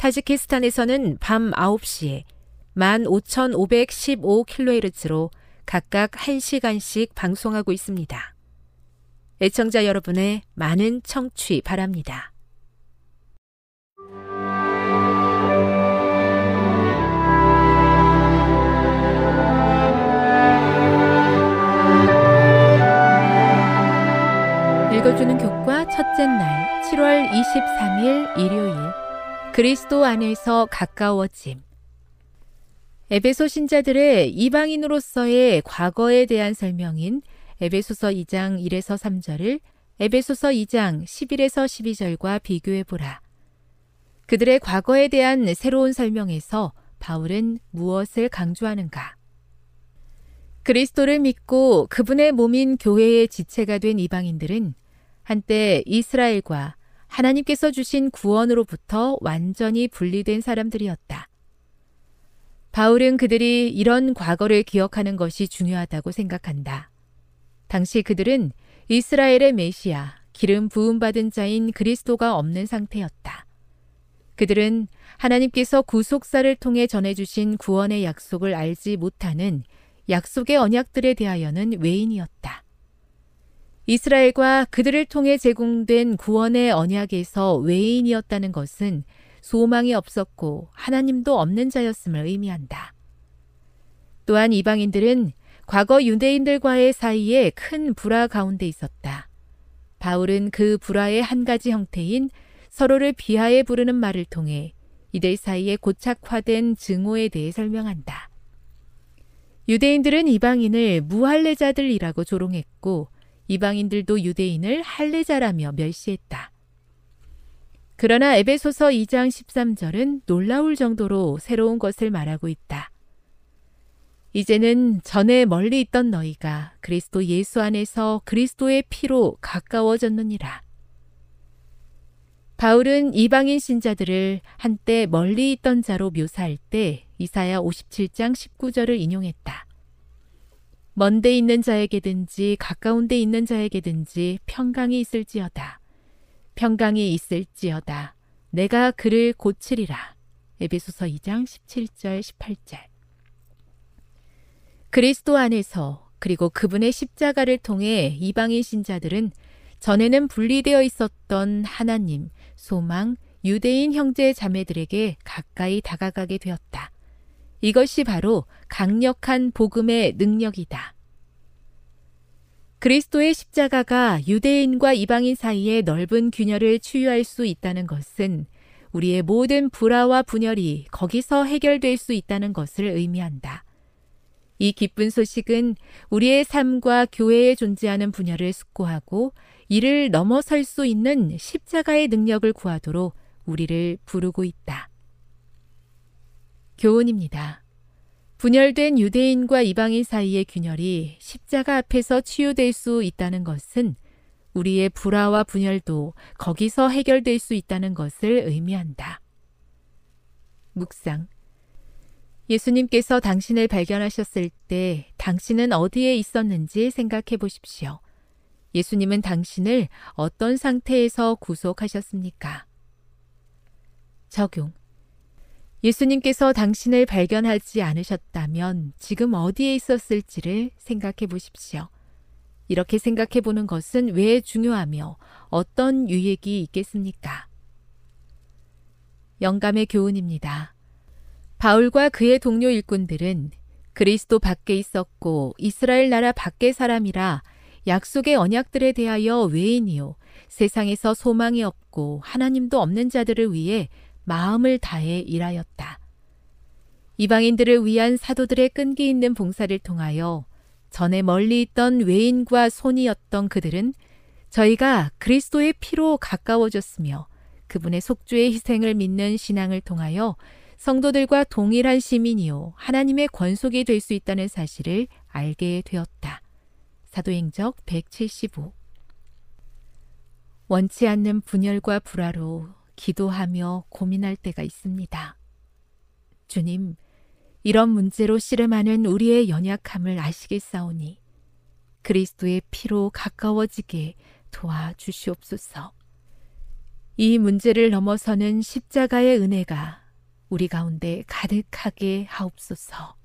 타지키스탄에서는 밤 9시에 15,515kHz로 각각 1시간씩 방송하고 있습니다. 애청자 여러분의 많은 청취 바랍니다. 읽어주는 교과 첫째 날 7월 23일 일요일 그리스도 안에서 가까워짐 에베소 신자들의 이방인으로서의 과거에 대한 설명인 에베소서 2장 1에서 3절을 에베소서 2장 11에서 12절과 비교해 보라. 그들의 과거에 대한 새로운 설명에서 바울은 무엇을 강조하는가? 그리스도를 믿고 그분의 몸인 교회의 지체가 된 이방인들은 한때 이스라엘과 하나님께서 주신 구원으로부터 완전히 분리된 사람들이었다. 바울은 그들이 이런 과거를 기억하는 것이 중요하다고 생각한다. 당시 그들은 이스라엘의 메시아, 기름 부음받은 자인 그리스도가 없는 상태였다. 그들은 하나님께서 구속사를 통해 전해주신 구원의 약속을 알지 못하는 약속의 언약들에 대하여는 외인이었다. 이스라엘과 그들을 통해 제공된 구원의 언약에서 외인이었다는 것은 소망이 없었고 하나님도 없는 자였음을 의미한다. 또한 이방인들은 과거 유대인들과의 사이에 큰 불화 가운데 있었다. 바울은 그 불화의 한 가지 형태인 서로를 비하해 부르는 말을 통해 이들 사이에 고착화된 증오에 대해 설명한다. 유대인들은 이방인을 무할례자들이라고 조롱했고 이방인들도 유대인을 할례자라며 멸시했다. 그러나 에베소서 2장 13절은 놀라울 정도로 새로운 것을 말하고 있다. 이제는 전에 멀리 있던 너희가 그리스도 예수 안에서 그리스도의 피로 가까워졌느니라. 바울은 이방인 신자들을 한때 멀리 있던 자로 묘사할 때 이사야 57장 19절을 인용했다. 먼데 있는 자에게든지 가까운 데 있는 자에게든지 평강이 있을지어다. 평강이 있을지어다. 내가 그를 고치리라. 에베소서 2장 17절 18절. 그리스도 안에서 그리고 그분의 십자가를 통해 이방인 신자들은 전에는 분리되어 있었던 하나님, 소망, 유대인 형제 자매들에게 가까이 다가가게 되었다. 이것이 바로 강력한 복음의 능력이다. 그리스도의 십자가가 유대인과 이방인 사이의 넓은 균열을 치유할 수 있다는 것은 우리의 모든 불화와 분열이 거기서 해결될 수 있다는 것을 의미한다. 이 기쁜 소식은 우리의 삶과 교회에 존재하는 분야를 숙고하고 이를 넘어설 수 있는 십자가의 능력을 구하도록 우리를 부르고 있다. 교훈입니다. 분열된 유대인과 이방인 사이의 균열이 십자가 앞에서 치유될 수 있다는 것은 우리의 불화와 분열도 거기서 해결될 수 있다는 것을 의미한다. 묵상. 예수님께서 당신을 발견하셨을 때 당신은 어디에 있었는지 생각해 보십시오. 예수님은 당신을 어떤 상태에서 구속하셨습니까? 적용. 예수님께서 당신을 발견하지 않으셨다면 지금 어디에 있었을지를 생각해 보십시오. 이렇게 생각해 보는 것은 왜 중요하며 어떤 유익이 있겠습니까? 영감의 교훈입니다. 바울과 그의 동료 일꾼들은 그리스도 밖에 있었고 이스라엘 나라 밖의 사람이라 약속의 언약들에 대하여 외인이요 세상에서 소망이 없고 하나님도 없는 자들을 위해 마음을 다해 일하였다. 이방인들을 위한 사도들의 끈기 있는 봉사를 통하여 전에 멀리 있던 외인과 손이었던 그들은 저희가 그리스도의 피로 가까워졌으며 그분의 속주의 희생을 믿는 신앙을 통하여 성도들과 동일한 시민이요 하나님의 권속이 될 수 있다는 사실을 알게 되었다. 사도행적 175 원치 않는 분열과 불화로 기도하며 고민할 때가 있습니다. 주님, 이런 문제로 씨름하는 우리의 연약함을 아시겠사오니 그리스도의 피로 가까워지게 도와주시옵소서. 이 문제를 넘어서는 십자가의 은혜가 우리 가운데 가득하게 하옵소서.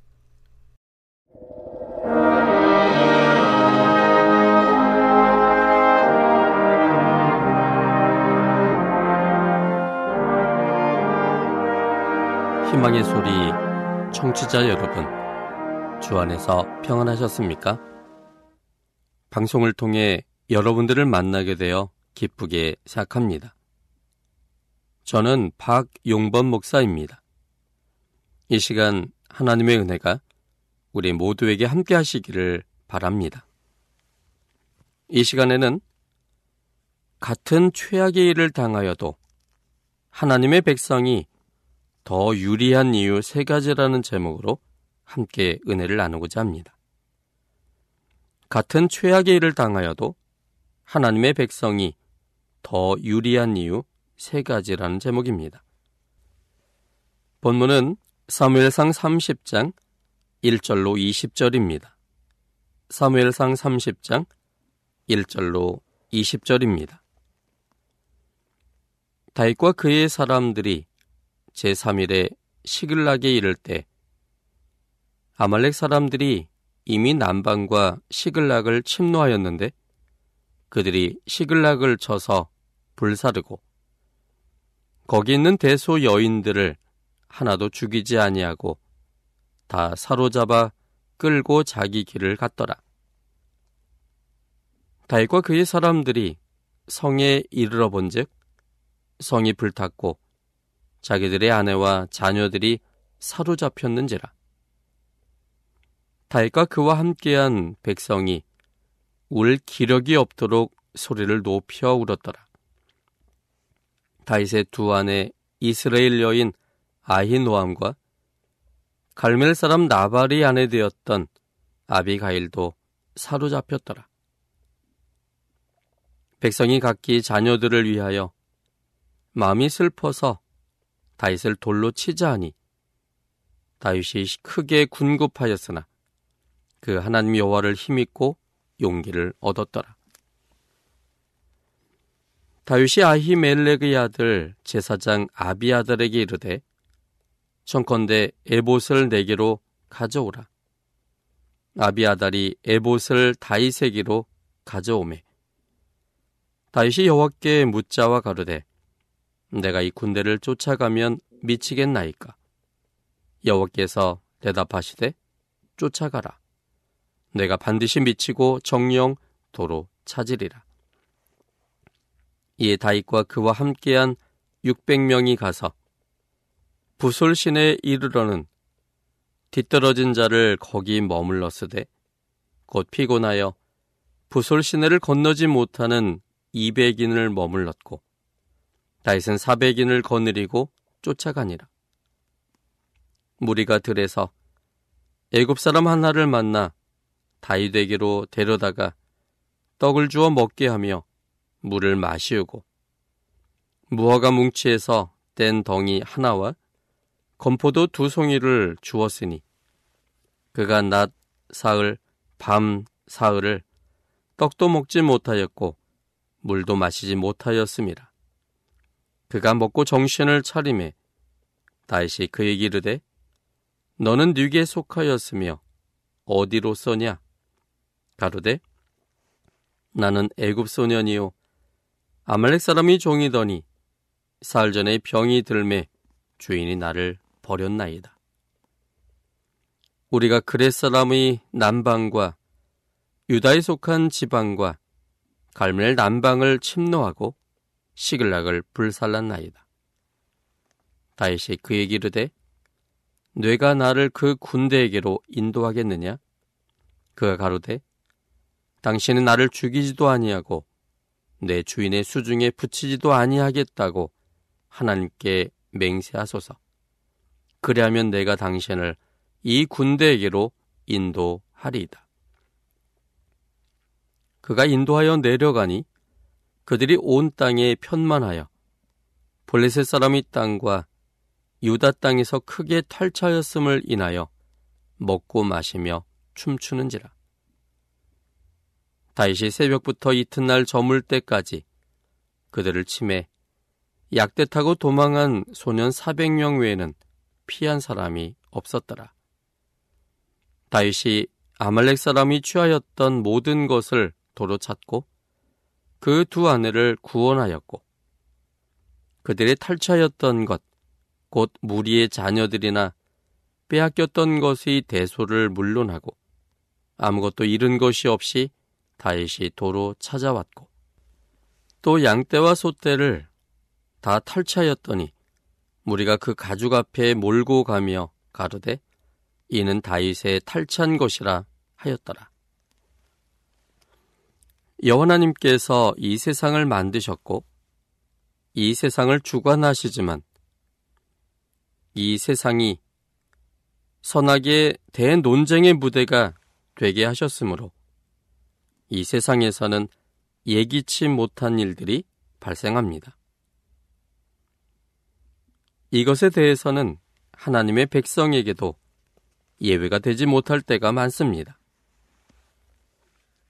희망의 소리 청취자 여러분, 주 안에서 평안하셨습니까? 방송을 통해 여러분들을 만나게 되어 기쁘게 생각합니다. 저는 박용범 목사입니다. 이 시간 하나님의 은혜가 우리 모두에게 함께 하시기를 바랍니다. 이 시간에는 같은 최악의 일을 당하여도 하나님의 백성이 더 유리한 이유 세 가지라는 제목으로 함께 은혜를 나누고자 합니다. 같은 최악의 일을 당하여도 하나님의 백성이 더 유리한 이유 세 가지라는 제목입니다. 본문은 사무엘상 30장 1절로 20절입니다. 사무엘상 30장 1절로 20절입니다. 다윗과 그의 사람들이 제3일에 시글락에 이를 때 아말렉 사람들이 이미 남방과 시글락을 침노하였는데 그들이 시글락을 쳐서 불사르고 거기 있는 대소 여인들을 하나도 죽이지 아니하고 다 사로잡아 끌고 자기 길을 갔더라. 다윗과 그의 사람들이 성에 이르러 본즉 성이 불탔고 자기들의 아내와 자녀들이 사로잡혔는지라. 다윗과 그와 함께한 백성이 울 기력이 없도록 소리를 높여 울었더라. 다윗의 두 아내 이스라엘 여인 아히노암과 갈멜 사람 나발이 아내 되었던 아비가일도 사로잡혔더라. 백성이 각기 자녀들을 위하여 마음이 슬퍼서 다윗을 돌로 치자 하니 다윗이 크게 군급하였으나 그 하나님 여호와를 힘입고 용기를 얻었더라. 다윗이 아히멜렉의 아들 제사장 아비아들에게 이르되 청컨대 에봇을 내게로 가져오라. 아비아달이 에봇을 다윗에게로 가져오매 다윗이 여호와께 묻자와 가로되 내가 이 군대를 쫓아가면 미치겠나이까? 여호와께서 대답하시되 쫓아가라. 내가 반드시 미치고 정령 도로 찾으리라. 이에 다윗과 그와 함께한 600명이 가서 부솔신에 이르러는 뒤떨어진 자를 거기 머물렀으되 곧 피곤하여 부솔 시내를 건너지 못하는 200인을 머물렀고 다윗은 400인을 거느리고 쫓아가니라. 무리가 들에서 애굽 사람 하나를 만나 다윗에게로 데려다가 떡을 주어 먹게 하며 물을 마시우고 무화과 뭉치에서 뗀 덩이 하나와 건포도 두 송이를 주었으니 그가 낮 사흘 밤 사흘을 떡도 먹지 못하였고 물도 마시지 못하였습니다. 그가 먹고 정신을 차림에 다시 그에게 이르되 너는 뉘게 속하였으며 어디로 써냐 가로되 나는 애굽 소년이요 아말렉 사람이 종이더니 사흘 전에 병이 들매 주인이 나를 버렸나이다. 우리가 그렛 사람의 남방과 유다에 속한 지방과 갈멜 남방을 침노하고 시글락을 불살랐나이다. 다윗이 그에게 이르되 뇌가 나를 그 군대에게로 인도하겠느냐? 그가 가로되 당신은 나를 죽이지도 아니하고 내 주인의 수중에 붙이지도 아니하겠다고 하나님께 맹세하소서. 그리하면 내가 당신을 이 군대에게로 인도하리이다. 그가 인도하여 내려가니 그들이 온 땅에 편만하여 볼레셋 사람이 땅과 유다 땅에서 크게 탈차였음을 인하여 먹고 마시며 춤추는지라. 다윗이 새벽부터 이튿날 저물 때까지 그들을 침해 약대 타고 도망한 소년 400명 외에는 피한 사람이 없었더라. 다윗이 아말렉 사람이 취하였던 모든 것을 도로 찾고 그 두 아내를 구원하였고 그들의 탈취하였던 것, 곧 무리의 자녀들이나 빼앗겼던 것의 대소를 물론하고 아무것도 잃은 것이 없이 다윗이 도로 찾아왔고 또 양떼와 소떼를 다 탈취하였더니 무리가 그 가죽 앞에 몰고 가며 가로되 이는 다윗의 탈취한 것이라 하였더라. 여호와님께서 이 세상을 만드셨고 이 세상을 주관하시지만 이 세상이 선악의 대논쟁의 무대가 되게 하셨으므로 이 세상에서는 예기치 못한 일들이 발생합니다. 이것에 대해서는 하나님의 백성에게도 예외가 되지 못할 때가 많습니다.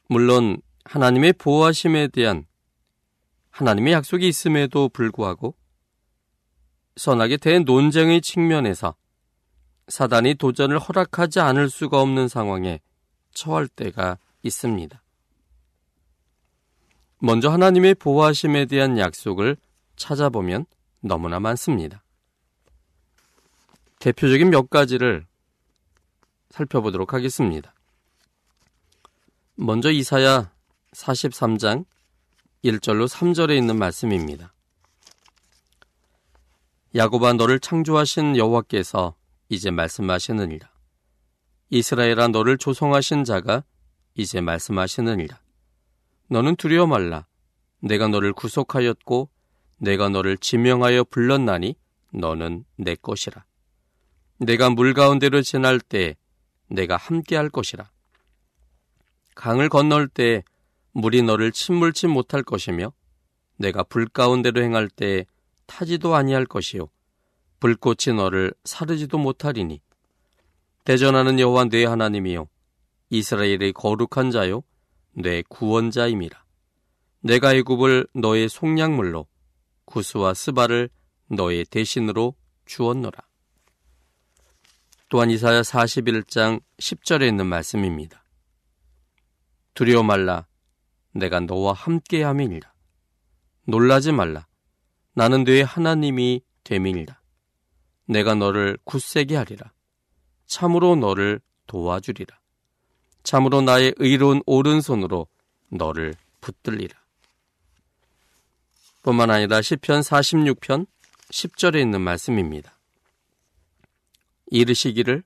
물론 하나님의 보호하심에 대한 하나님의 약속이 있음에도 불구하고 선악에 대한 논쟁의 측면에서 사단이 도전을 허락하지 않을 수가 없는 상황에 처할 때가 있습니다. 먼저 하나님의 보호하심에 대한 약속을 찾아보면 너무나 많습니다. 대표적인 몇 가지를 살펴보도록 하겠습니다. 먼저 이사야 43장 1절로 3절에 있는 말씀입니다. 야곱아 너를 창조하신 여호와께서 이제 말씀하시느니라. 이스라엘아 너를 조성하신 자가 이제 말씀하시느니라. 너는 두려워 말라. 내가 너를 구속하였고 내가 너를 지명하여 불렀나니 너는 내 것이라. 내가 물 가운데로 지날 때 내가 함께 할 것이라. 강을 건널 때 물이 너를 침물치 못할 것이며 내가 불 가운데로 행할 때 타지도 아니할 것이요. 불꽃이 너를 사르지도 못하리니. 대전하는 여호와 내 하나님이요. 이스라엘의 거룩한 자요. 내 구원자임이라. 내가 애굽을 너의 속량물로 구스와 스바를 너의 대신으로 주었노라. 또한 이사야 41장 10절에 있는 말씀입니다. 두려워 말라 내가 너와 함께함이니라. 놀라지 말라 나는 네 하나님이 됨이니라. 내가 너를 굳세게 하리라. 참으로 너를 도와주리라. 참으로 나의 의로운 오른손으로 너를 붙들리라. 뿐만 아니라 시편 46편 10절에 있는 말씀입니다. 이르시기를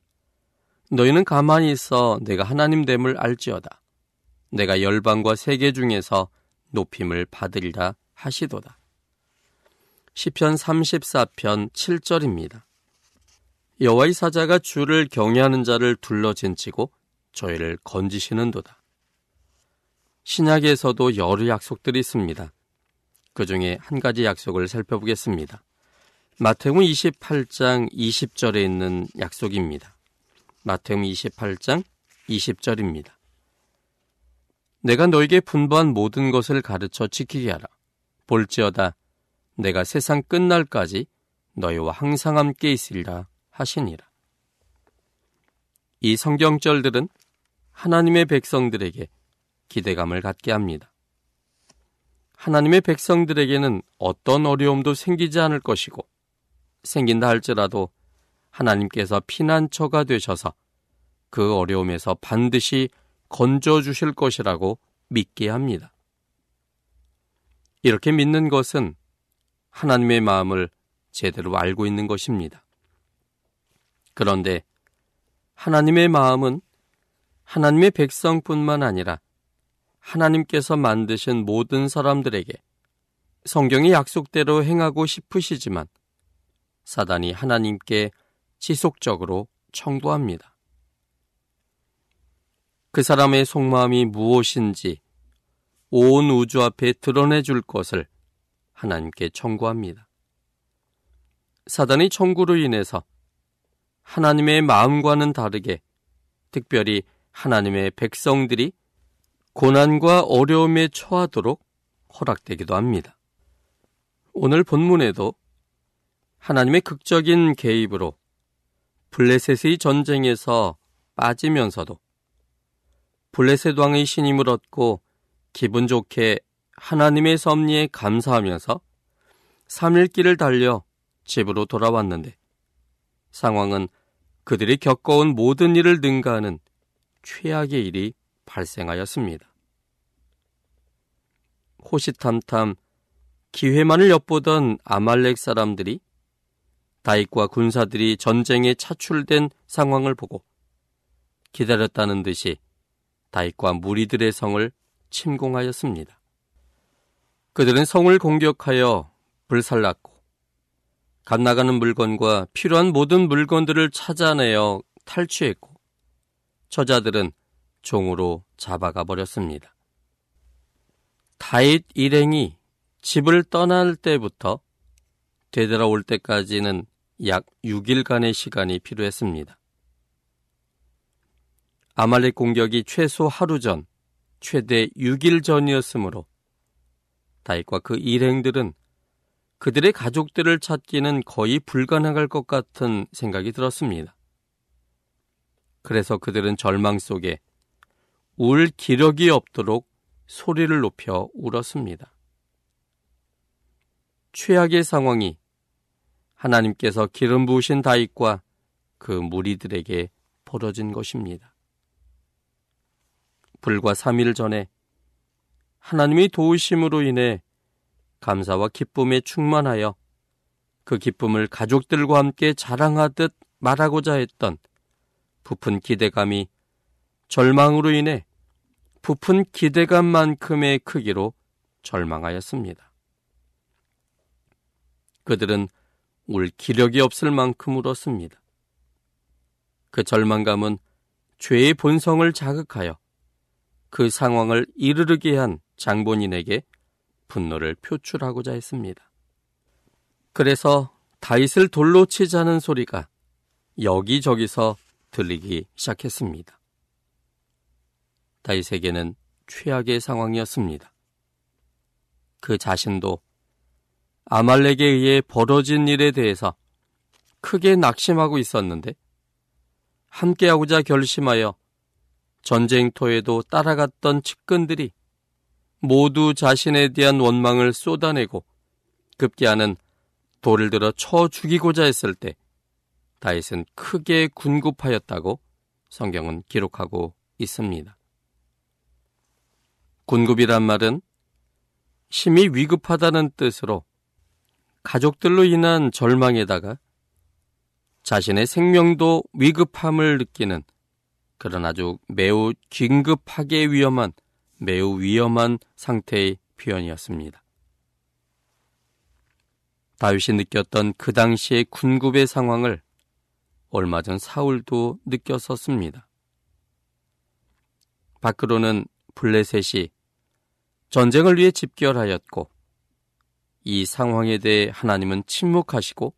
너희는 가만히 있어 내가 하나님 됨을 알지어다. 내가 열방과 세계 중에서 높임을 받으리라 하시도다. 시편 34편 7절입니다. 여호와의 사자가 주를 경외하는 자를 둘러진치고 저희를 건지시는도다. 신약에서도 여러 약속들이 있습니다. 그 중에 한 가지 약속을 살펴보겠습니다. 마태복음 28장 20절에 있는 약속입니다. 마태복음 28장 20절입니다. 내가 너에게 분부한 모든 것을 가르쳐 지키게 하라. 볼지어다 내가 세상 끝날까지 너희와 항상 함께 있으리라 하시니라. 이 성경절들은 하나님의 백성들에게 기대감을 갖게 합니다. 하나님의 백성들에게는 어떤 어려움도 생기지 않을 것이고 생긴다 할지라도 하나님께서 피난처가 되셔서 그 어려움에서 반드시 건져 주실 것이라고 믿게 합니다. 이렇게 믿는 것은 하나님의 마음을 제대로 알고 있는 것입니다. 그런데 하나님의 마음은 하나님의 백성뿐만 아니라 하나님께서 만드신 모든 사람들에게 성경의 약속대로 행하고 싶으시지만 사단이 하나님께 지속적으로 청구합니다. 그 사람의 속마음이 무엇인지 온 우주 앞에 드러내 줄 것을 하나님께 청구합니다. 사단의 청구로 인해서 하나님의 마음과는 다르게 특별히 하나님의 백성들이 고난과 어려움에 처하도록 허락되기도 합니다. 오늘 본문에도 하나님의 극적인 개입으로 블레셋의 전쟁에서 빠지면서도 블레셋 왕의 신임을 얻고 기분 좋게 하나님의 섭리에 감사하면서 3일 길을 달려 집으로 돌아왔는데 상황은 그들이 겪어온 모든 일을 능가하는 최악의 일이 발생하였습니다. 호시탐탐 기회만을 엿보던 아말렉 사람들이 다윗과 군사들이 전쟁에 차출된 상황을 보고 기다렸다는 듯이 다윗과 무리들의 성을 침공하였습니다. 그들은 성을 공격하여 불살랐고 갓 나가는 물건과 필요한 모든 물건들을 찾아내어 탈취했고 저자들은 종으로 잡아가 버렸습니다. 다윗 일행이 집을 떠날 때부터 되돌아올 때까지는 약 6일간의 시간이 필요했습니다. 아말렉 공격이 최소 하루 전, 최대 6일 전이었으므로 다윗과 그 일행들은 그들의 가족들을 찾기는 거의 불가능할 것 같은 생각이 들었습니다. 그래서 그들은 절망 속에 울 기력이 없도록 소리를 높여 울었습니다. 최악의 상황이 하나님께서 기름 부으신 다윗과 그 무리들에게 벌어진 것입니다. 불과 3일 전에 하나님의 도우심으로 인해 감사와 기쁨에 충만하여 그 기쁨을 가족들과 함께 자랑하듯 말하고자 했던 부푼 기대감이 절망으로 인해 부푼 기대감만큼의 크기로 절망하였습니다. 그들은 울 기력이 없을 만큼 울었습니다. 그 절망감은 죄의 본성을 자극하여 그 상황을 이르르게 한 장본인에게 분노를 표출하고자 했습니다. 그래서 다윗을 돌로 치자는 소리가 여기저기서 들리기 시작했습니다. 다윗에게는 최악의 상황이었습니다. 그 자신도 아말렉에 의해 벌어진 일에 대해서 크게 낙심하고 있었는데 함께하고자 결심하여 전쟁터에도 따라갔던 측근들이 모두 자신에 대한 원망을 쏟아내고 급기야는 돌을 들어 쳐 죽이고자 했을 때 다윗은 크게 군급하였다고 성경은 기록하고 있습니다. 군급이란 말은 심히 위급하다는 뜻으로 가족들로 인한 절망에다가 자신의 생명도 위급함을 느끼는 그런 아주 매우 긴급하게 위험한 매우 위험한 상태의 표현이었습니다. 다윗이 느꼈던 그 당시의 군급의 상황을 얼마 전 사울도 느꼈었습니다. 밖으로는 블레셋이 전쟁을 위해 집결하였고 이 상황에 대해 하나님은 침묵하시고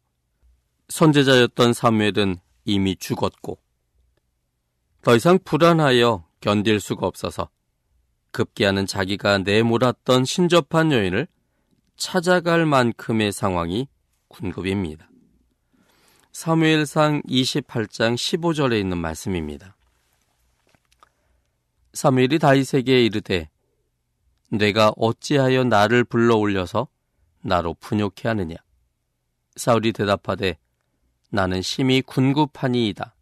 선제자였던 사무엘은 이미 죽었고 더 이상 불안하여 견딜 수가 없어서 급기야는 자기가 내몰았던 신접한 여인을 찾아갈 만큼의 상황이 군급입니다. 사무엘상 28장 15절에 있는 말씀입니다. 사무엘이 다윗에게 이르되 내가 어찌하여 나를 불러 올려서 나로 분욕해 하느냐 사울이 대답하되 나는 심히 군급하니이다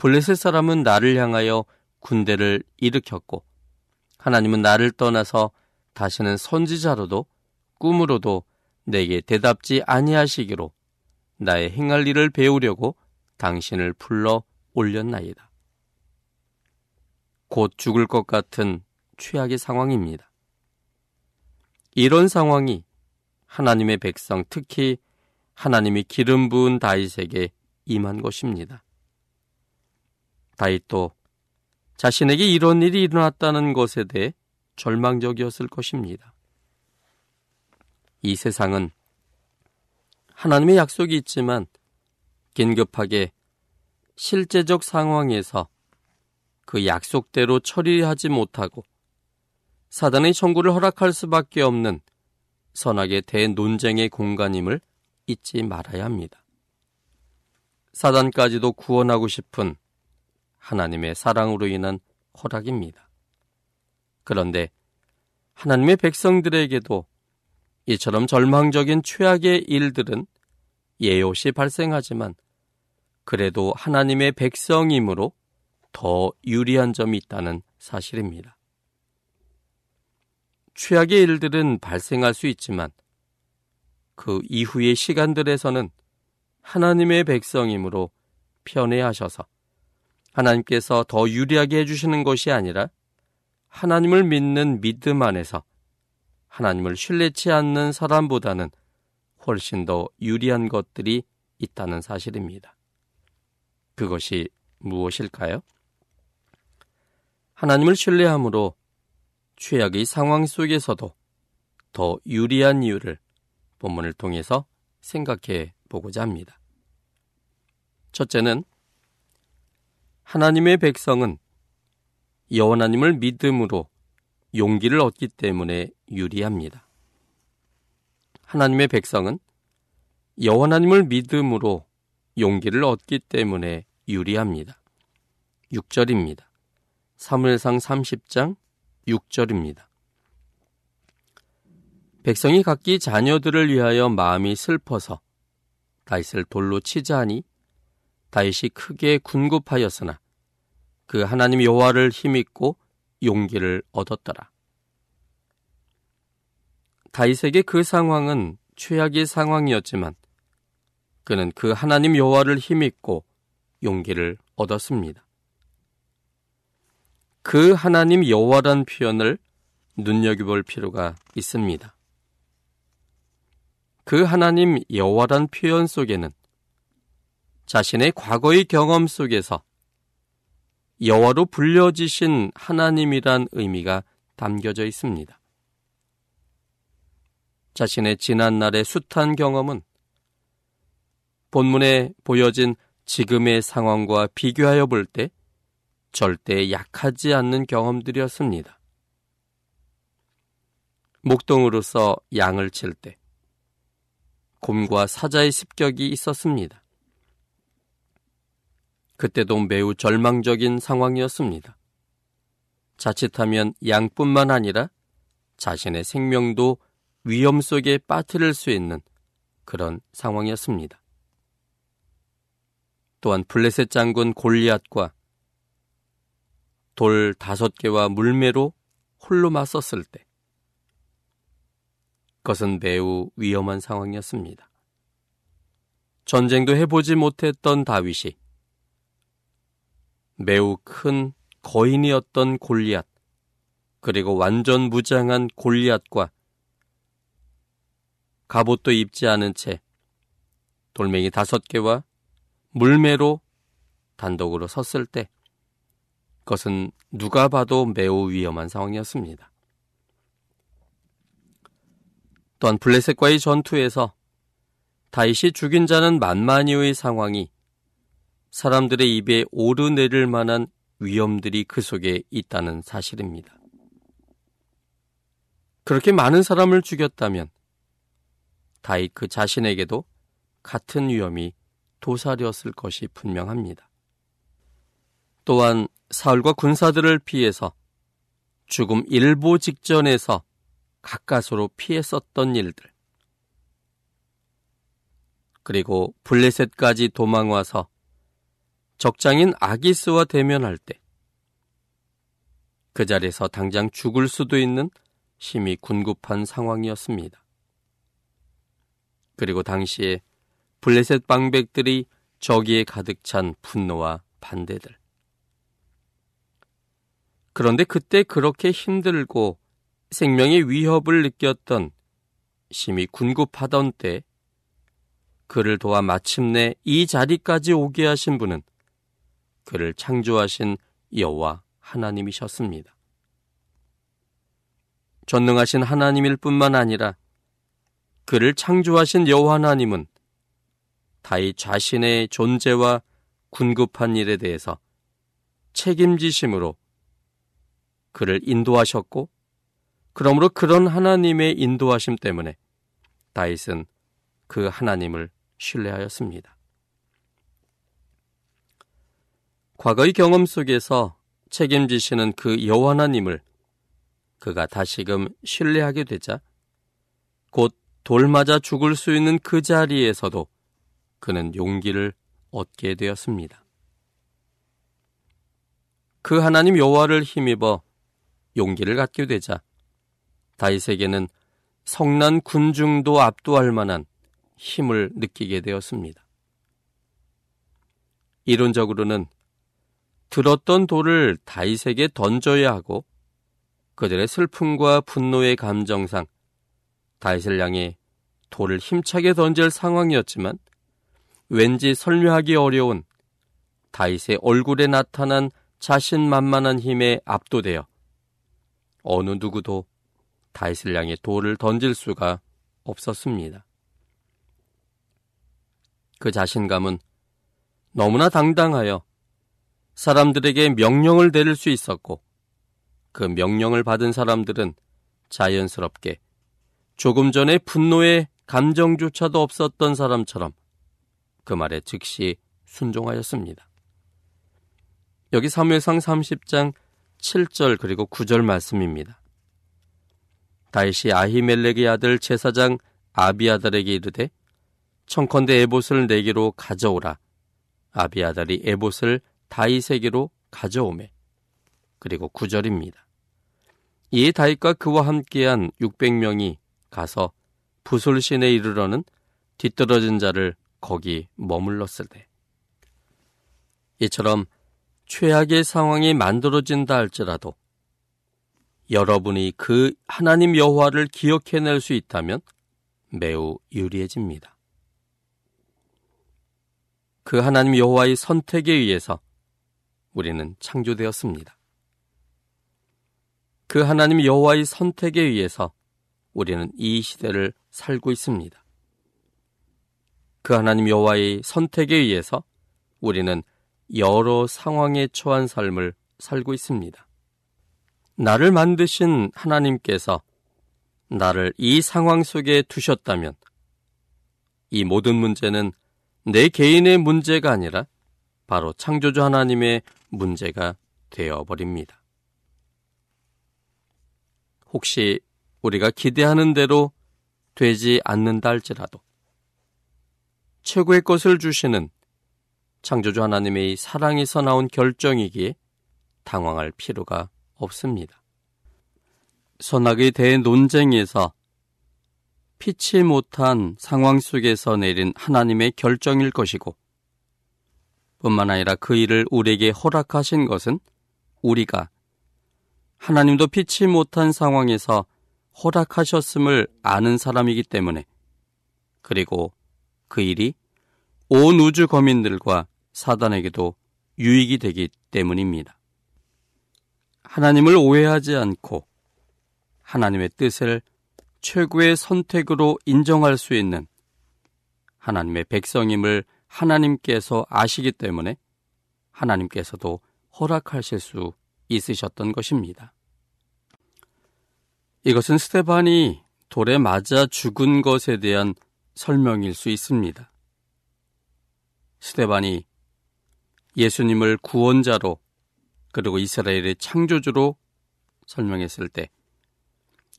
블레셋 사람은 나를 향하여 군대를 일으켰고 하나님은 나를 떠나서 다시는 선지자로도 꿈으로도 내게 대답지 아니하시기로 나의 행할 일을 배우려고 당신을 불러 올렸나이다. 곧 죽을 것 같은 최악의 상황입니다. 이런 상황이 하나님의 백성, 특히 하나님이 기름 부은 다윗에게 임한 것입니다. 다윗도 자신에게 이런 일이 일어났다는 것에 대해 절망적이었을 것입니다. 이 세상은 하나님의 약속이 있지만 긴급하게 실제적 상황에서 그 약속대로 처리하지 못하고 사단의 청구를 허락할 수밖에 없는 선악의 대논쟁의 공간임을 잊지 말아야 합니다. 사단까지도 구원하고 싶은 하나님의 사랑으로 인한 허락입니다. 그런데 하나님의 백성들에게도 이처럼 절망적인 최악의 일들은 예옷이 발생하지만 그래도 하나님의 백성이므로 더 유리한 점이 있다는 사실입니다. 최악의 일들은 발생할 수 있지만 그 이후의 시간들에서는 하나님의 백성이므로 편애하셔서 하나님께서 더 유리하게 해주시는 것이 아니라 하나님을 믿는 믿음 안에서 하나님을 신뢰치 않는 사람보다는 훨씬 더 유리한 것들이 있다는 사실입니다. 그것이 무엇일까요? 하나님을 신뢰함으로 최악의 상황 속에서도 더 유리한 이유를 본문을 통해서 생각해 보고자 합니다. 첫째는 하나님의 백성은 여호와 하나님을 믿음으로 용기를 얻기 때문에 유리합니다. 하나님의 백성은 여호와 하나님을 믿음으로 용기를 얻기 때문에 유리합니다. 6절입니다. 사무엘상 30장 6절입니다. 백성이 각기 자녀들을 위하여 마음이 슬퍼서 다윗을 돌로 치자 하니 다윗이 크게 군급하였으나 그 하나님 여호와를 힘입고 용기를 얻었더라. 다윗에게 그 상황은 최악의 상황이었지만 그는 그 하나님 여호와를 힘입고 용기를 얻었습니다. 그 하나님 여호와란 표현을 눈여겨볼 필요가 있습니다. 그 하나님 여호와란 표현 속에는 자신의 과거의 경험 속에서 여호와로 불려지신 하나님이란 의미가 담겨져 있습니다. 자신의 지난 날의 숱한 경험은 본문에 보여진 지금의 상황과 비교하여 볼 때 절대 약하지 않는 경험들이었습니다. 목동으로서 양을 칠 때 곰과 사자의 습격이 있었습니다. 그때도 매우 절망적인 상황이었습니다. 자칫하면 양뿐만 아니라 자신의 생명도 위험 속에 빠뜨릴 수 있는 그런 상황이었습니다. 또한 블레셋 장군 골리앗과 돌 다섯 개와 물매로 홀로 맞섰을 때 그것은 매우 위험한 상황이었습니다. 전쟁도 해보지 못했던 다윗이 매우 큰 거인이었던 골리앗, 그리고 완전 무장한 골리앗과 갑옷도 입지 않은 채 돌멩이 다섯 개와 물매로 단독으로 섰을 때 그것은 누가 봐도 매우 위험한 상황이었습니다. 또한 블레셋과의 전투에서 다윗이 죽인 자는 만만히의 상황이 사람들의 입에 오르내릴 만한 위험들이 그 속에 있다는 사실입니다. 그렇게 많은 사람을 죽였다면 다윗 그 자신에게도 같은 위험이 도사렸을 것이 분명합니다. 또한 사울과 군사들을 피해서 죽음 일보 직전에서 가까스로 피했었던 일들. 그리고 블레셋까지 도망와서 적장인 아기스와 대면할 때 그 자리에서 당장 죽을 수도 있는 심히 군급한 상황이었습니다. 그리고 당시에 블레셋 방백들이 저기에 가득 찬 분노와 반대들. 그런데 그때 그렇게 힘들고 생명의 위협을 느꼈던 심히 군급하던 때 그를 도와 마침내 이 자리까지 오게 하신 분은 그를 창조하신 여호와 하나님이셨습니다. 전능하신 하나님일 뿐만 아니라 그를 창조하신 여호와 하나님은 다이 자신의 존재와 군급한 일에 대해서 책임지심으로 그를 인도하셨고 그러므로 그런 하나님의 인도하심 때문에 다윗은 그 하나님을 신뢰하였습니다. 과거의 경험 속에서 책임지시는 그 여호와 하나님을 그가 다시금 신뢰하게 되자 곧 돌 맞아 죽을 수 있는 그 자리에서도 그는 용기를 얻게 되었습니다. 그 하나님 여호와를 힘입어 용기를 갖게 되자 다윗에게는 성난 군중도 압도할 만한 힘을 느끼게 되었습니다. 이론적으로는 들었던 돌을 다윗에게 던져야 하고 그들의 슬픔과 분노의 감정상 다윗을 향해 돌을 힘차게 던질 상황이었지만 왠지 설명하기 어려운 다윗의 얼굴에 나타난 자신만만한 힘에 압도되어 어느 누구도 다윗을 향해 돌을 던질 수가 없었습니다. 그 자신감은 너무나 당당하여 사람들에게 명령을 내릴 수 있었고 그 명령을 받은 사람들은 자연스럽게 조금 전에 분노의 감정조차도 없었던 사람처럼 그 말에 즉시 순종하였습니다. 여기 사무엘상 30장 7절 그리고 9절 말씀입니다. 다윗이 아히멜렉의 아들 제사장 아비아달에게 이르되 청컨대 에봇을 내게로 가져오라. 아비아달이 에봇을 다윗에게로 가져오매. 그리고 9절입니다. 이에 다윗과 그와 함께한 600명이 가서 부술신에 이르러는 뒤떨어진 자를 거기 머물렀을 때 이처럼 최악의 상황이 만들어진다 할지라도 여러분이 그 하나님 여호와를 기억해낼 수 있다면 매우 유리해집니다. 그 하나님 여호와의 선택에 의해서 우리는 창조되었습니다. 그 하나님 여호와의 선택에 의해서 우리는 이 시대를 살고 있습니다. 그 하나님 여호와의 선택에 의해서 우리는 여러 상황에 처한 삶을 살고 있습니다. 나를 만드신 하나님께서 나를 이 상황 속에 두셨다면 이 모든 문제는 내 개인의 문제가 아니라 바로 창조주 하나님의 문제가 되어버립니다. 혹시 우리가 기대하는 대로 되지 않는다 할지라도 최고의 것을 주시는 창조주 하나님의 사랑에서 나온 결정이기에 당황할 필요가 없습니다. 선악의 대논쟁에서 피치 못한 상황 속에서 내린 하나님의 결정일 것이고 뿐만 아니라 그 일을 우리에게 허락하신 것은 우리가 하나님도 피치 못한 상황에서 허락하셨음을 아는 사람이기 때문에 그리고 그 일이 온 우주 거민들과 사단에게도 유익이 되기 때문입니다. 하나님을 오해하지 않고 하나님의 뜻을 최고의 선택으로 인정할 수 있는 하나님의 백성임을 하나님께서 아시기 때문에 하나님께서도 허락하실 수 있으셨던 것입니다. 이것은 스테반이 돌에 맞아 죽은 것에 대한 설명일 수 있습니다. 스테반이 예수님을 구원자로 그리고 이스라엘의 창조주로 설명했을 때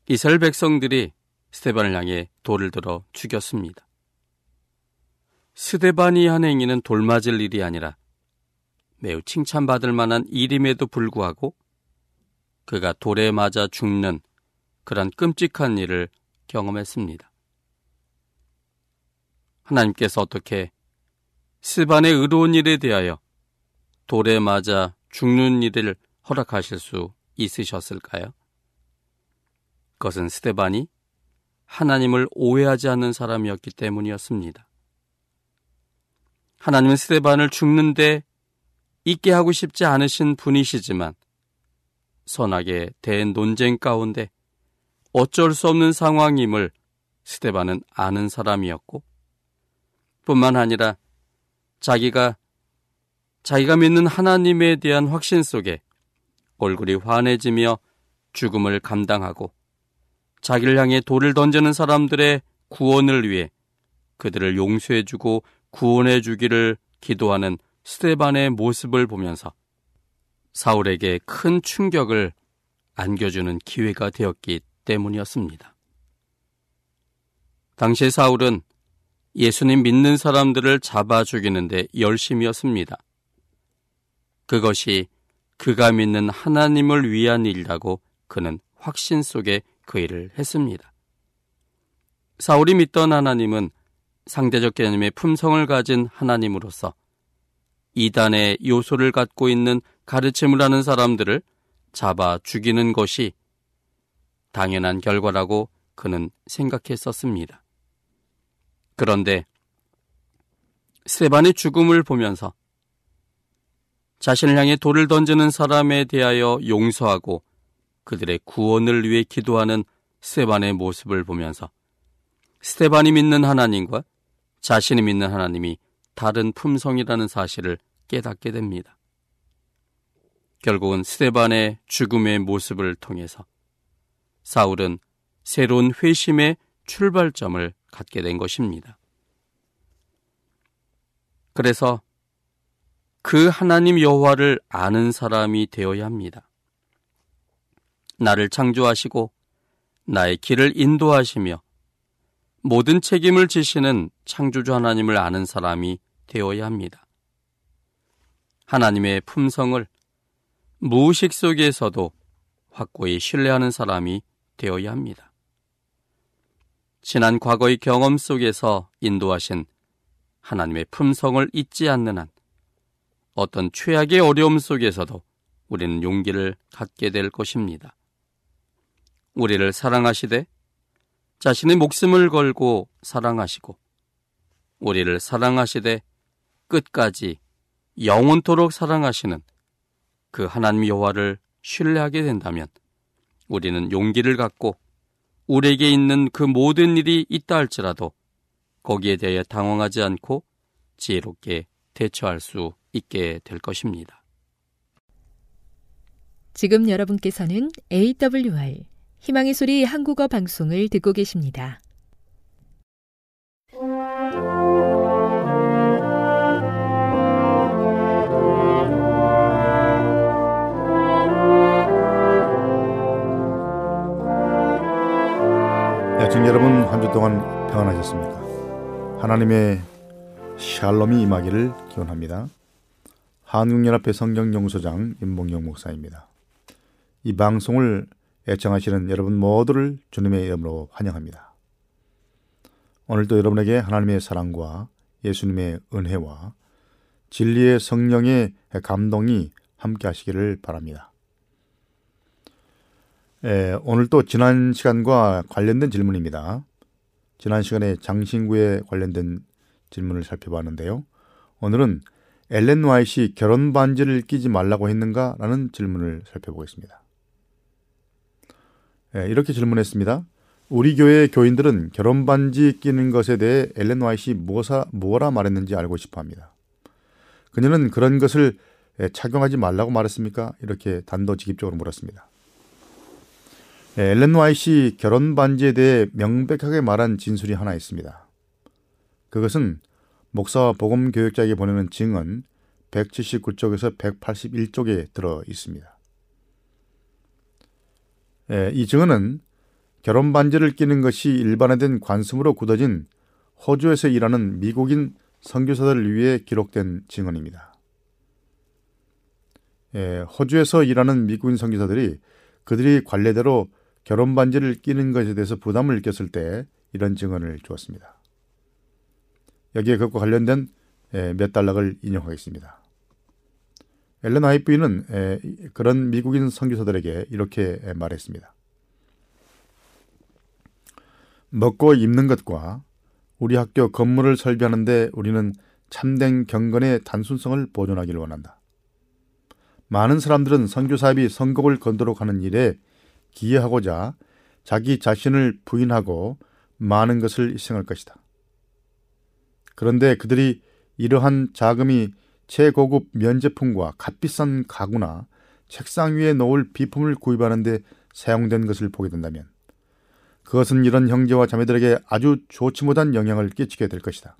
이스라엘 백성들이 스테반을 향해 돌을 들어 죽였습니다. 스테반이 한 행위는 돌맞을 일이 아니라 매우 칭찬받을 만한 일임에도 불구하고 그가 돌에 맞아 죽는 그런 끔찍한 일을 경험했습니다. 하나님께서 어떻게 스반의 의로운 일에 대하여 돌에 맞아 죽는 일을 허락하실 수 있으셨을까요? 그것은 스테반이 하나님을 오해하지 않는 사람이었기 때문이었습니다. 하나님은 스테반을 죽는데 있게 하고 싶지 않으신 분이시지만 선하게 된 논쟁 가운데 어쩔 수 없는 상황임을 스테반은 아는 사람이었고 뿐만 아니라 자기가 자기가 믿는 하나님에 대한 확신 속에 얼굴이 환해지며 죽음을 감당하고 자기를 향해 돌을 던지는 사람들의 구원을 위해 그들을 용서해주고 구원해 주기를 기도하는 스테반의 모습을 보면서 사울에게 큰 충격을 안겨주는 기회가 되었기 때문이었습니다. 당시 사울은 예수님 믿는 사람들을 잡아 죽이는데 열심이었습니다. 그것이 그가 믿는 하나님을 위한 일이라고 그는 확신 속에 그 일을 했습니다. 사울이 믿던 하나님은 상대적 개념의 품성을 가진 하나님으로서 이단의 요소를 갖고 있는 가르침을 하는 사람들을 잡아 죽이는 것이 당연한 결과라고 그는 생각했었습니다. 그런데 세반의 죽음을 보면서 자신을 향해 돌을 던지는 사람에 대하여 용서하고 그들의 구원을 위해 기도하는 스테반의 모습을 보면서 스테반이 믿는 하나님과 자신이 믿는 하나님이 다른 품성이라는 사실을 깨닫게 됩니다. 결국은 스테반의 죽음의 모습을 통해서 사울은 새로운 회심의 출발점을 갖게 된 것입니다. 그래서 그 하나님 여호와를 아는 사람이 되어야 합니다. 나를 창조하시고 나의 길을 인도하시며 모든 책임을 지시는 창조주 하나님을 아는 사람이 되어야 합니다. 하나님의 품성을 무의식 속에서도 확고히 신뢰하는 사람이 되어야 합니다. 지난 과거의 경험 속에서 인도하신 하나님의 품성을 잊지 않는 한 어떤 최악의 어려움 속에서도 우리는 용기를 갖게 될 것입니다. 우리를 사랑하시되 자신의 목숨을 걸고 사랑하시고 우리를 사랑하시되 끝까지 영원토록 사랑하시는 그 하나님 여호와를 신뢰하게 된다면 우리는 용기를 갖고 우리에게 있는 그 모든 일이 있다 할지라도 거기에 대해 당황하지 않고 지혜롭게 대처할 수 있게 될 것입니다. 지금 여러분께서는 AWR 희망의 소리 한국어 방송을 듣고 계십니다. 애청 여러분 한 주 동안 평안하셨습니까? 하나님의 샬롬이 임하기를 기원합니다. 한국연합회 성경연구소장 임봉영 목사입니다. 이 방송을 애청하시는 여러분 모두를 주님의 이름으로 환영합니다. 오늘도 여러분에게 하나님의 사랑과 예수님의 은혜와 진리의 성령의 감동이 함께 하시기를 바랍니다. 예, 오늘 또 지난 시간과 관련된 질문입니다. 지난 시간에 장신구에 관련된 질문을 살펴봤는데요. 오늘은 엘렌 와이시 결혼 반지를 끼지 말라고 했는가? 라는 질문을 살펴보겠습니다. 예, 이렇게 질문했습니다. 우리 교회 교인들은 결혼 반지 끼는 것에 대해 엘렌 와이시 뭐사, 뭐라 말했는지 알고 싶어 합니다. 그녀는 그런 것을 예, 착용하지 말라고 말했습니까? 이렇게 단도직입적으로 물었습니다. 예, 엘렌 와이시 결혼 반지에 대해 명백하게 말한 진술이 하나 있습니다. 그것은 목사와 복음 교육자에게 보내는 증언 179쪽에서 181쪽에 들어 있습니다. 예, 이 증언은 결혼 반지를 끼는 것이 일반화된 관습으로 굳어진 호주에서 일하는 미국인 선교사들을 위해 기록된 증언입니다. 예, 호주에서 일하는 미국인 선교사들이 그들이 관례대로 결혼 반지를 끼는 것에 대해서 부담을 느꼈을 때 이런 증언을 주었습니다. 여기에 그것과 관련된 예, 몇 달락을 인용하겠습니다. 하이프는 예, 그런 미국인 선교사들에게 이렇게 말했습니다. 먹고 입는 것과 우리 학교 건물을 설비하는데 우리는 참된 경건의 단순성을 보존하기를 원한다. 많은 사람들은 선교 사업이 선곡을 건도록 하는 일에 기여하고자 자기 자신을 부인하고 많은 것을 희생할 것이다. 그런데 그들이 이러한 자금이 최고급 면제품과 값비싼 가구나 책상 위에 놓을 비품을 구입하는 데 사용된 것을 보게 된다면 그것은 이런 형제와 자매들에게 아주 좋지 못한 영향을 끼치게 될 것이다.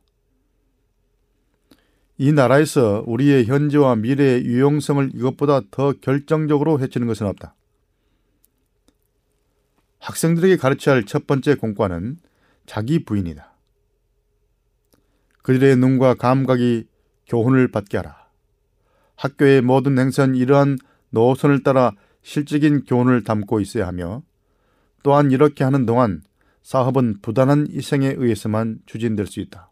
이 나라에서 우리의 현재와 미래의 유용성을 이것보다 더 결정적으로 해치는 것은 없다. 학생들에게 가르쳐야 할 첫 번째 공과는 자기 부인이다. 그들의 눈과 감각이 교훈을 받게 하라. 학교의 모든 행사는 이러한 노선을 따라 실질적인 교훈을 담고 있어야 하며 또한 이렇게 하는 동안 사업은 부단한 희생에 의해서만 추진될 수 있다.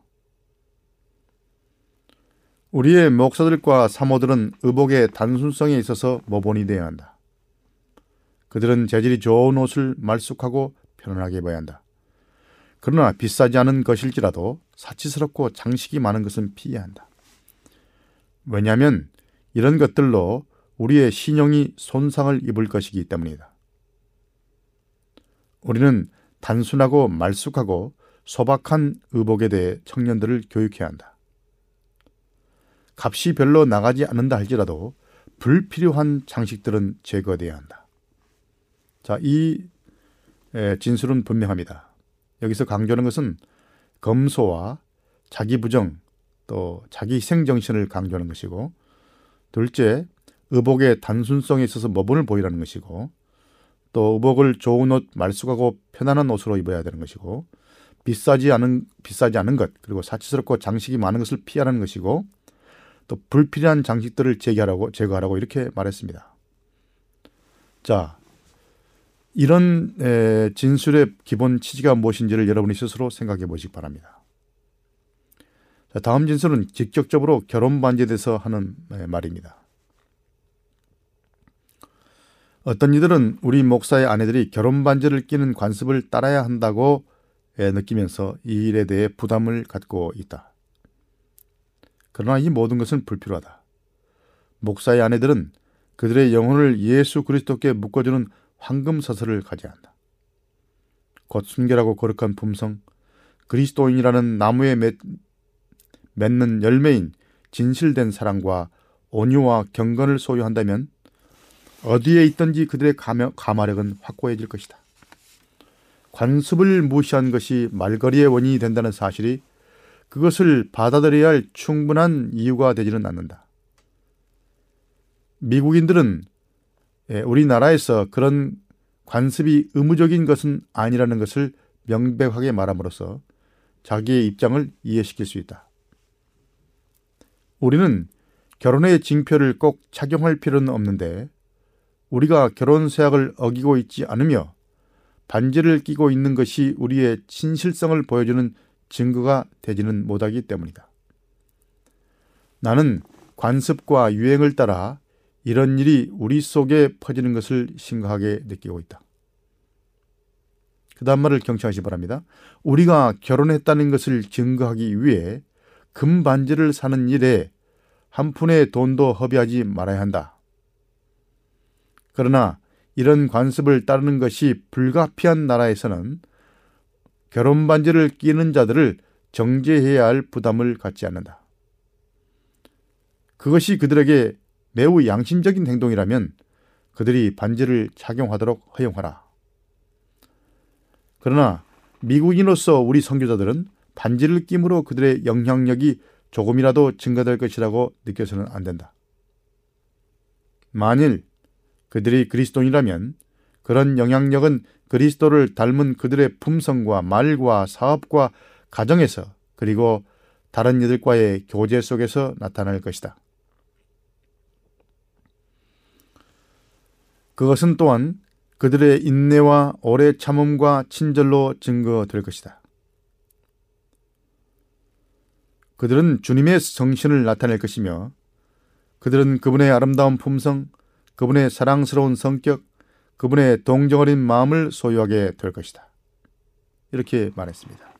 우리의 목사들과 사모들은 의복의 단순성에 있어서 모본이 되어야 한다. 그들은 재질이 좋은 옷을 말쑥하고 편안하게 입어야 한다. 그러나 비싸지 않은 것일지라도 사치스럽고 장식이 많은 것은 피해야 한다. 왜냐하면 이런 것들로 우리의 신용이 손상을 입을 것이기 때문이다. 우리는 단순하고 말쑥하고 소박한 의복에 대해 청년들을 교육해야 한다. 값이 별로 나가지 않는다 할지라도 불필요한 장식들은 제거돼야 한다. 자, 이 진술은 분명합니다. 여기서 강조하는 것은 검소와 자기 부정 또 자기 희생 정신을 강조하는 것이고 둘째 의복의 단순성에 있어서 모본을 보이라는 것이고 또 의복을 좋은 옷 말쑥하고 편안한 옷으로 입어야 되는 것이고 비싸지 않은 비싸지 않은 것 그리고 사치스럽고 장식이 많은 것을 피하라는 것이고 또 불필요한 장식들을 제거하라고 제거하라고 이렇게 말했습니다. 자, 이런 진술의 기본 취지가 무엇인지를 여러분이 스스로 생각해 보시기 바랍니다. 자, 다음 진술은 직접적으로 결혼 반지에 대해서 하는 말입니다. 어떤 이들은 우리 목사의 아내들이 결혼 반지를 끼는 관습을 따라야 한다고 느끼면서 이 일에 대해 부담을 갖고 있다. 그러나 이 모든 것은 불필요하다. 목사의 아내들은 그들의 영혼을 예수 그리스도께 묶어주는 황금 서설을 가져야 한다. 곧 순결하고 거룩한 품성, 그리스도인이라는 나무에 맺, 맺는 열매인 진실된 사랑과 온유와 경건을 소유한다면 어디에 있든지 그들의 감화력은 확고해질 것이다. 관습을 무시한 것이 말거리의 원인이 된다는 사실이 그것을 받아들여야 할 충분한 이유가 되지는 않는다. 미국인들은 예, 우리나라에서 그런 관습이 의무적인 것은 아니라는 것을 명백하게 말함으로써 자기의 입장을 이해시킬 수 있다. 우리는 결혼의 징표를 꼭 착용할 필요는 없는데 우리가 결혼 세약을 어기고 있지 않으며 반지를 끼고 있는 것이 우리의 진실성을 보여주는 증거가 되지는 못하기 때문이다. 나는 관습과 유행을 따라 이런 일이 우리 속에 퍼지는 것을 심각하게 느끼고 있다. 그 다음 말을 경청하시 기 바랍니다. 우리가 결혼했다는 것을 증거하기 위해 금반지를 사는 일에 한 푼의 돈도 허비하지 말아야 한다. 그러나 이런 관습을 따르는 것이 불가피한 나라에서는 결혼 반지를 끼는 자들을 정죄해야 할 부담을 갖지 않는다. 그것이 그들에게 매우 양심적인 행동이라면 그들이 반지를 착용하도록 허용하라. 그러나 미국인으로서 우리 선교자들은 반지를 끼므로 그들의 영향력이 조금이라도 증가될 것이라고 느껴서는 안 된다. 만일 그들이 그리스도인이라면 그런 영향력은 그리스도를 닮은 그들의 품성과 말과 사업과 가정에서 그리고 다른 이들과의 교제 속에서 나타날 것이다. 그것은 또한 그들의 인내와 오래 참음과 친절로 증거될 것이다. 그들은 주님의 정신을 나타낼 것이며 그들은 그분의 아름다운 품성, 그분의 사랑스러운 성격, 그분의 동정어린 마음을 소유하게 될 것이다. 이렇게 말했습니다.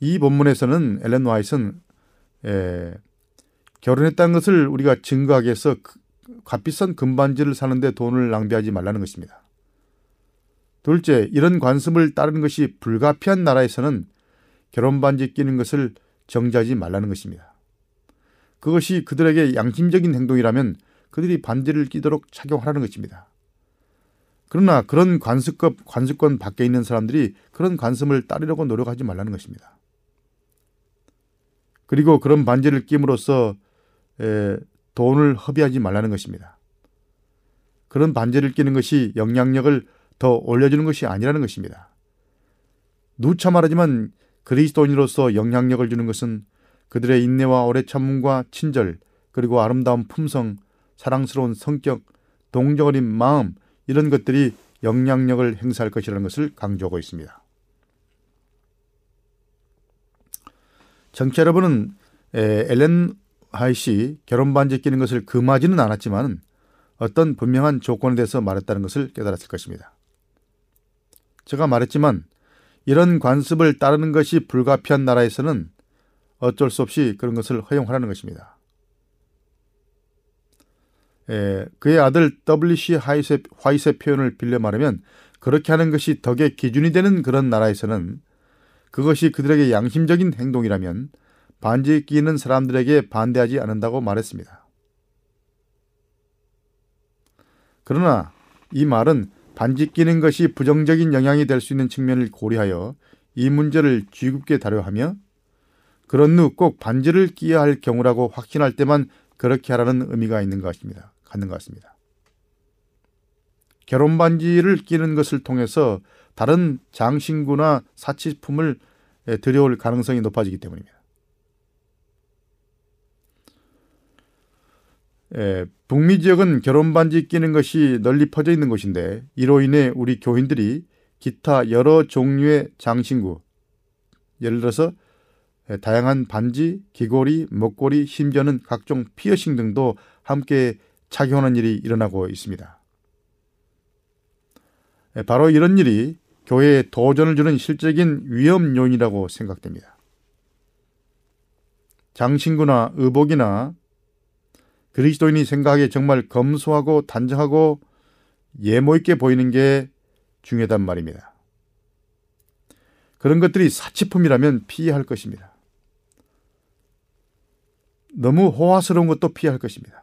이 본문에서는 엘렌 와이슨 에, 결혼했다는 것을 우리가 증거하기 위해서 그 값비싼 금반지를 사는데 돈을 낭비하지 말라는 것입니다. 둘째, 이런 관습을 따르는 것이 불가피한 나라에서는 결혼 반지 끼는 것을 정지하지 말라는 것입니다. 그것이 그들에게 양심적인 행동이라면 그들이 반지를 끼도록 착용하라는 것입니다. 그러나 그런 관습권, 관습권 밖에 있는 사람들이 그런 관습을 따르려고 노력하지 말라는 것입니다. 그리고 그런 반지를 에, 돈을 허비하지 말라는 것입니다. 그런 반지를 끼는 것이 영향력을 더 올려주는 것이 아니라는 것입니다. 누차 말하지만 그리스도인으로서 영향력을 주는 것은 그들의 인내와 오래 참음과 친절 그리고 아름다운 품성, 사랑스러운 성격, 동정어린 마음 이런 것들이 영향력을 행사할 것이라는 것을 강조하고 있습니다. 정치 여러분은 엘렌 하이시 결혼 반지 끼는 것을 금하지는 않았지만 어떤 분명한 조건에 대해서 말했다는 것을 깨달았을 것입니다. 제가 말했지만 이런 관습을 따르는 것이 불가피한 나라에서는 어쩔 수 없이 그런 것을 허용하라는 것입니다. 에, 그의 아들 WC 하이세, 화이세 표현을 빌려 말하면 그렇게 하는 것이 덕의 기준이 되는 그런 나라에서는 그것이 그들에게 양심적인 행동이라면 반지 끼는 사람들에게 반대하지 않는다고 말했습니다. 그러나 이 말은 반지 끼는 것이 부정적인 영향이 될 수 있는 측면을 고려하여 이 문제를 쥐굽게 다뤄하며 그런 후 꼭 반지를 끼어야 할 경우라고 확신할 때만 그렇게 하라는 의미가 있는 것 같습니다. 갖는 것 같습니다. 결혼 반지를 끼는 것을 통해서 다른 장신구나 사치품을 들여올 가능성이 높아지기 때문입니다. 에, 북미 지역은 결혼 반지 끼는 것이 널리 퍼져 있는 곳인데 이로 인해 우리 교인들이 기타 여러 종류의 장신구 예를 들어서 다양한 반지, 귀걸이, 목걸이, 심지어는 각종 피어싱 등도 함께 착용하는 일이 일어나고 있습니다. 바로 이런 일이 교회에 도전을 주는 실적인 위험 요인이라고 생각됩니다. 장신구나 의복이나 그리스도인이 생각하기에 정말 검소하고 단정하고 예모 있게 보이는 게 중요하단 말입니다. 그런 것들이 사치품이라면 피해야 할 것입니다. 너무 호화스러운 것도 피해야 할 것입니다.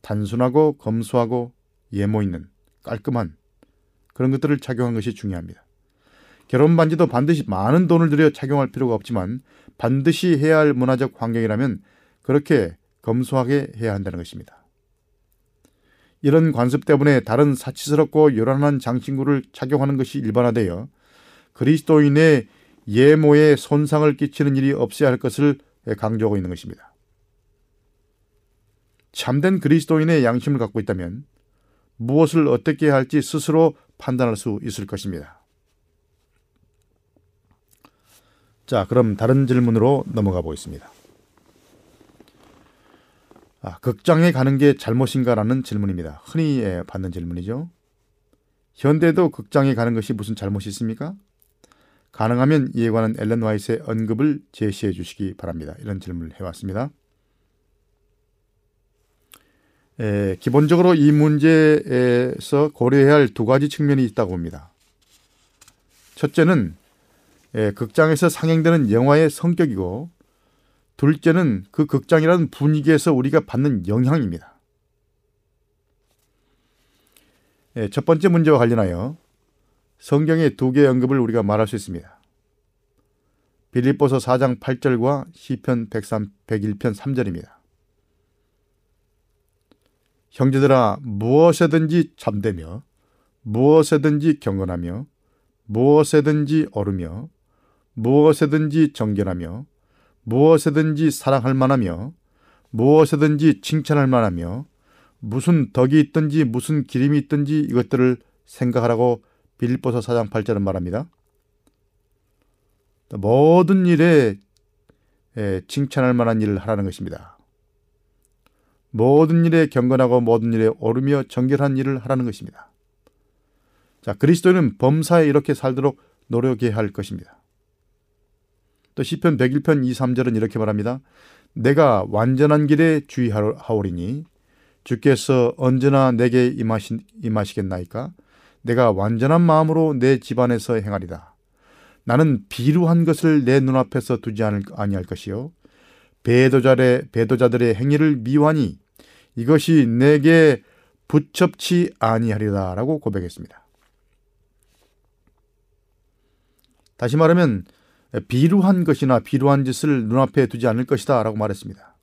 단순하고 검소하고 예모 있는 깔끔한 그런 것들을 착용한 것이 중요합니다. 결혼 반지도 반드시 많은 돈을 들여 착용할 필요가 없지만 반드시 해야 할 문화적 환경이라면 그렇게 검소하게 해야 한다는 것입니다. 이런 관습 때문에 다른 사치스럽고 요란한 장신구를 착용하는 것이 일반화되어 그리스도인의 예모에 손상을 끼치는 일이 없어야 할 것을 강조하고 있는 것입니다. 참된 그리스도인의 양심을 갖고 있다면 무엇을 어떻게 할지 스스로 판단할 수 있을 것입니다. 자, 그럼 다른 질문으로 넘어가 보겠습니다. 아, 극장에 가는 게 잘못인가라는 질문입니다. 흔히 예, 받는 질문이죠. 현대도 극장에 가는 것이 무슨 잘못이 있습니까? 가능하면 이에 관한 앨런 와이스의 언급을 제시해 주시기 바랍니다. 이런 질문을 해왔습니다. 에, 기본적으로 이 문제에서 고려해야 할 두 가지 측면이 있다고 봅니다. 첫째는 에, 극장에서 상영되는 영화의 성격이고 둘째는 그 극장이라는 분위기에서 우리가 받는 영향입니다. 예, 첫 번째 문제와 관련하여 성경의 두 개의 언급을 우리가 말할 수 있습니다. 빌립보서 4장 8절과 시편 103, 101편 3절입니다. 형제들아 무엇에든지 잠대며 무엇에든지 경건하며 무엇에든지 어르며 무엇에든지 정결하며 무엇에든지 사랑할 만하며 무엇에든지 칭찬할 만하며 무슨 덕이 있든지 무슨 기림이 있든지 이것들을 생각하라고 빌립보서 4장 8절은 말합니다. 모든 일에 칭찬할 만한 일을 하라는 것입니다. 모든 일에 경건하고 모든 일에 오르며 정결한 일을 하라는 것입니다. 자, 그리스도는 범사에 이렇게 살도록 노력해야 할 것입니다. 또 시편 101편 2, 3절은 이렇게 말합니다. 내가 완전한 길에 주의하오리니 주께서 언제나 내게 임하시, 임하시겠나이까? 내가 완전한 마음으로 내 집안에서 행하리다. 나는 비루한 것을 내 눈앞에서 두지 않을, 아니할 것이요. 배도자의, 배도자들의 행위를 미워하니 이것이 내게 부첩치 아니하리라 라고 고백했습니다. 다시 말하면 비루한 것이나 비루한 짓을 눈앞에 두지 않을 것이다 라고 말했습니다.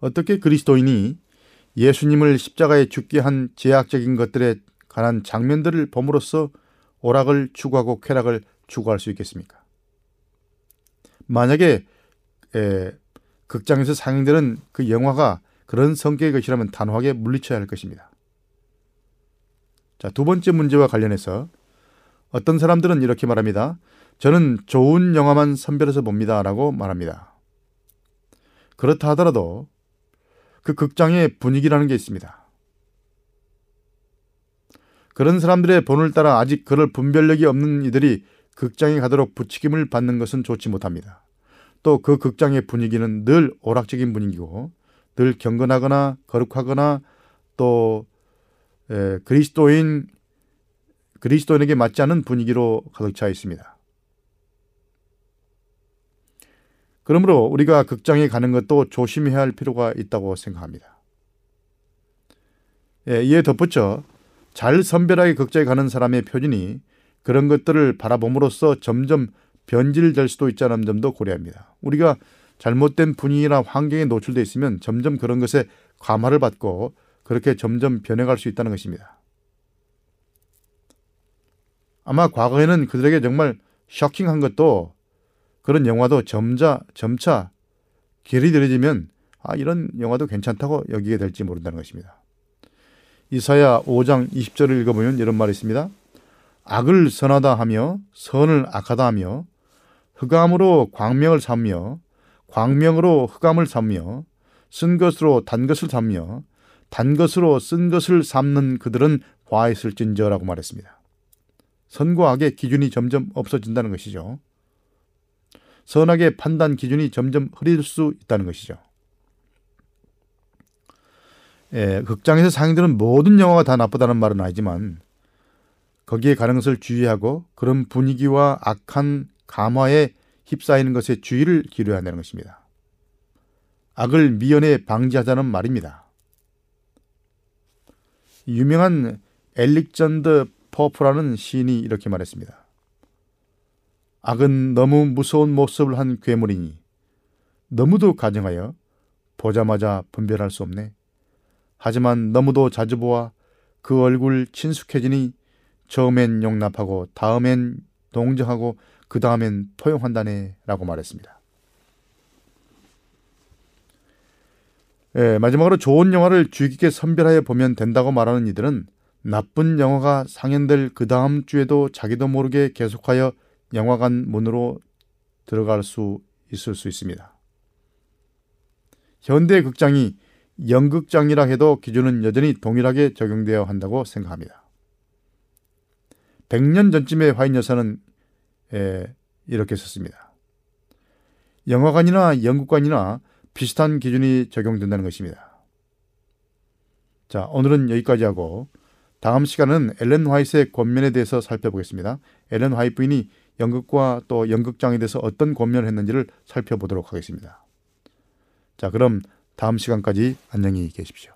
어떻게 그리스도인이 예수님을 십자가에 죽게 한 제약적인 것들에 관한 장면들을 봄으로써 오락을 추구하고 쾌락을 추구할 수 있겠습니까? 만약에 에, 극장에서 상영되는 그 영화가 그런 성격의 것이라면 단호하게 물리쳐야 할 것입니다. 자, 두 번째 문제와 관련해서 어떤 사람들은 이렇게 말합니다. 저는 좋은 영화만 선별해서 봅니다. 라고 말합니다. 그렇다 하더라도 그 극장의 분위기라는 게 있습니다. 그런 사람들의 본을 따라 아직 그럴 분별력이 없는 이들이 극장에 가도록 부추김을 받는 것은 좋지 못합니다. 또 그 극장의 분위기는 늘 오락적인 분위기고 늘 경건하거나 거룩하거나 또 에, 그리스도인 그리스도인에게 맞지 않은 분위기로 가득 차 있습니다. 그러므로 우리가 극장에 가는 것도 조심해야 할 필요가 있다고 생각합니다. 예, 이에 덧붙여 잘 선별하게 극장에 가는 사람의 표준이 그런 것들을 바라봄으로써 점점 변질될 수도 있다는 점도 고려합니다. 우리가 잘못된 분위기나 환경에 노출되어 있으면 점점 그런 것에 감화를 받고 그렇게 점점 변해갈 수 있다는 것입니다. 아마 과거에는 그들에게 정말 쇼킹한 것도 그런 영화도 점자, 점차 길이 들어지면 아, 이런 영화도 괜찮다고 여기게 될지 모른다는 것입니다. 이사야 5장 20절을 읽어보면 이런 말이 있습니다. 악을 선하다 하며 선을 악하다 하며 흑암으로 광명을 삼며 광명으로 흑암을 삼며 쓴 것으로 단 것을 삼며 단 것으로 쓴 것을 삼는 그들은 화 있을진저라고 말했습니다. 선과 악의 기준이 점점 없어진다는 것이죠. 선악의 판단 기준이 점점 흐릴 수 있다는 것이죠. 예, 극장에서 상영되는 모든 영화가 다 나쁘다는 말은 아니지만 거기에 가는 것을 주의하고 그런 분위기와 악한 감화에 휩싸이는 것에 주의를 기울여야 한다는 것입니다. 악을 미연에 방지하자는 말입니다. 유명한 엘릭전드 퍼프라는 시인이 이렇게 말했습니다. 악은 너무 무서운 모습을 한 괴물이니 너무도 가정하여 보자마자 분별할 수 없네. 하지만 너무도 자주 보아 그 얼굴 친숙해지니 처음엔 용납하고 다음엔 동정하고 그 다음엔 포용한다네 라고 말했습니다. 예, 마지막으로 좋은 영화를 주의 깊게 선별하여 보면 된다고 말하는 이들은 나쁜 영화가 상연될 그 다음 주에도 자기도 모르게 계속하여 영화관 문으로 들어갈 수 있을 수 있습니다. 현대 극장이 연극장이라 해도 기준은 여전히 동일하게 적용되어야 한다고 생각합니다. 100년 전쯤에 화인 여사는 에, 이렇게 썼습니다. 영화관이나 연극관이나 비슷한 기준이 적용된다는 것입니다. 자, 오늘은 여기까지 하고 다음 시간은 엘렌 화이트의 권면에 대해서 살펴보겠습니다. 엘렌 화이트 부인이 연극과 또 연극장에 대해서 어떤 권면을 했는지를 살펴보도록 하겠습니다. 자, 그럼 다음 시간까지 안녕히 계십시오.